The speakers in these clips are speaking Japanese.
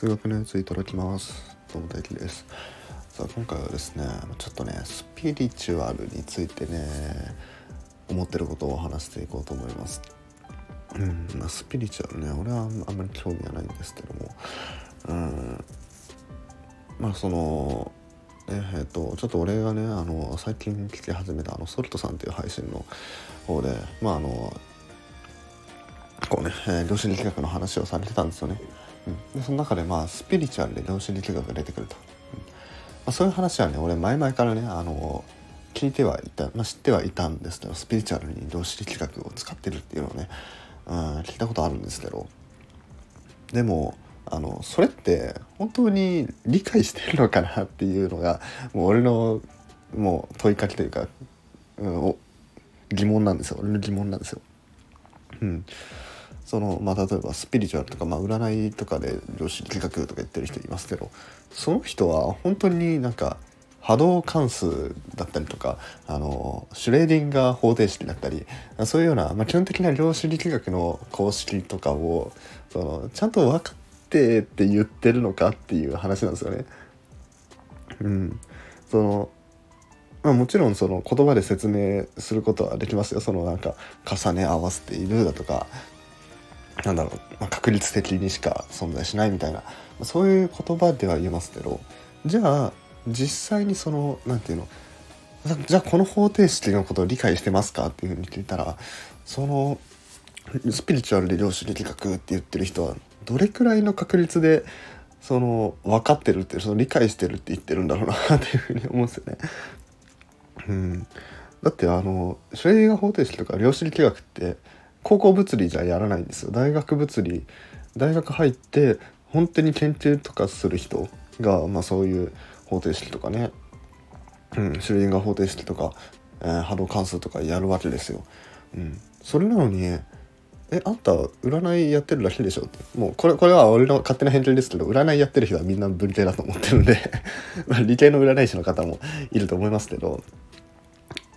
数学のやついただきます。どうも大輝です。さあ今回はですねちょっとねスピリチュアルについてね思ってることを話していこうと思います。うんまあ、スピリチュアルね俺はあんまり興味はないんですけども。うんまあそのえー、っとちょっと俺がねあの最近聞き始めたあのソルトさんっていう配信の方でまああのこうね、えー、量子力学の話をされてたんですよね。うん、でその中でまあスピリチュアルで量子力学が出てくると、うん。まあ、そういう話はね俺前々からねあの聞いてはいた、まあ、知ってはいたんですけどスピリチュアルに量子力学を使ってるっていうのをね、うん、聞いたことあるんですけど。でもあのそれって本当に理解してるのかなっていうのがもう俺のもう問いかけというか、うん、疑問なんですよ。俺の疑問なんですよ。うん、そのまあ、例えばスピリチュアルとか、まあ、占いとかで量子力学とか言ってる人いますけどその人は本当になんか波動関数だったりとかあのシュレーディンガー方程式だったりそういうような、まあ、基本的な量子力学の公式とかをそのちゃんと分かってって言ってるのかっていう話なんですよね。うん、そのまあ、もちろんその言葉で説明することはできますよそのなんか重ね合わせているだとかなんだろう、まあ、確率的にしか存在しないみたいなそういう言葉では言えますけどじゃあ実際にその何て言うのじゃあこの方程式のことを理解してますかっていうふうに聞いたらそのスピリチュアルで量子力学って言ってる人はどれくらいの確率でその分かってるってその理解してるって言ってるんだろうなっていうふうに思うんですよね。うん、だってあのシュレディガー方程式とか量子力学って高校物理じゃやらないんですよ。大学物理大学入って本当に研究とかする人が、まあ、そういう方程式とかね、うん、シュレディンガー方程式とか、えー、波動関数とかやるわけですよ。うん、それなのにえあんた占いやってるだけでしょって。もうこれこれは俺の勝手な偏見ですけど占いやってる人はみんな文系だと思ってるんで 理系の占い師の方もいると思いますけど。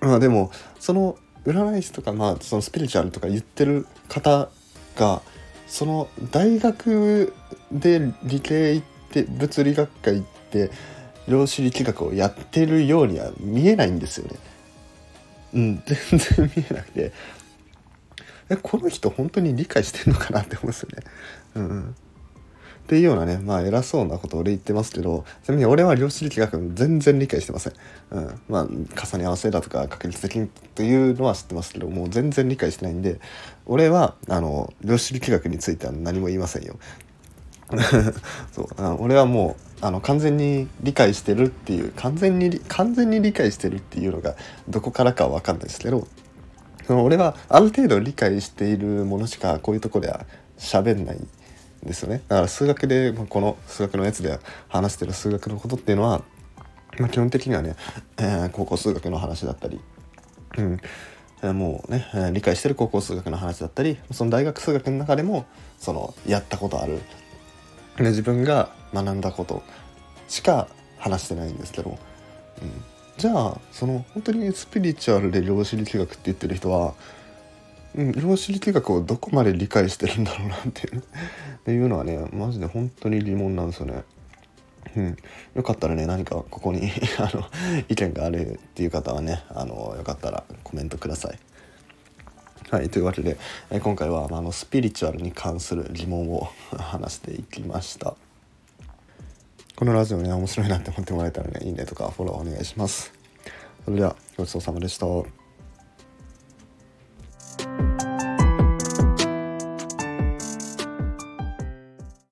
まあでもその占い師とかまあそのスピリチュアルとか言ってる方がその大学で理系行って物理学科行って量子力学をやってるようには見えないんですよね。うん、全然見えなくてえこの人本当に理解してんのかなって思うんですよね。うん、うんっていうようなね、まあ偉そうなことを俺言ってますけど、ちなみに俺は量子力学全然理解してません。うん。まあ、重ね合わせだとか確率的にというのは知ってますけど、もう全然理解してないんで、俺は、あの、量子力学については何も言いませんよ。そうあ俺はもうあの完全に理解してるっていう完全に完全に理解してるっていうのがどこからかは分かんないですけど俺はある程度理解しているものしかこういうとこでは喋んないですよね。だから数学で、まあ、この数学のやつで話してる数学のことっていうのは、まあ、基本的にはね、えー、高校数学の話だったり、うん、もうね、理解してる高校数学の話だったりその大学数学の中でもそのやったことある、ね、自分が学んだことしか話してないんですけど、うん、じゃあその本当にスピリチュアルで量子力学って言ってる人はうん、量子力学をどこまで理解してるんだろうなっていう。っていうのはねマジで本当に疑問なんですよね。うん、よかったらね何かここに あの意見があるっていう方はねあのよかったらコメントください。はいというわけで、え今回は、あ、のスピリチュアルに関する疑問を 話していきました。このラジオね面白いなって思ってもらえたらねいいねとかフォローお願いします。それではごちそうさまでした。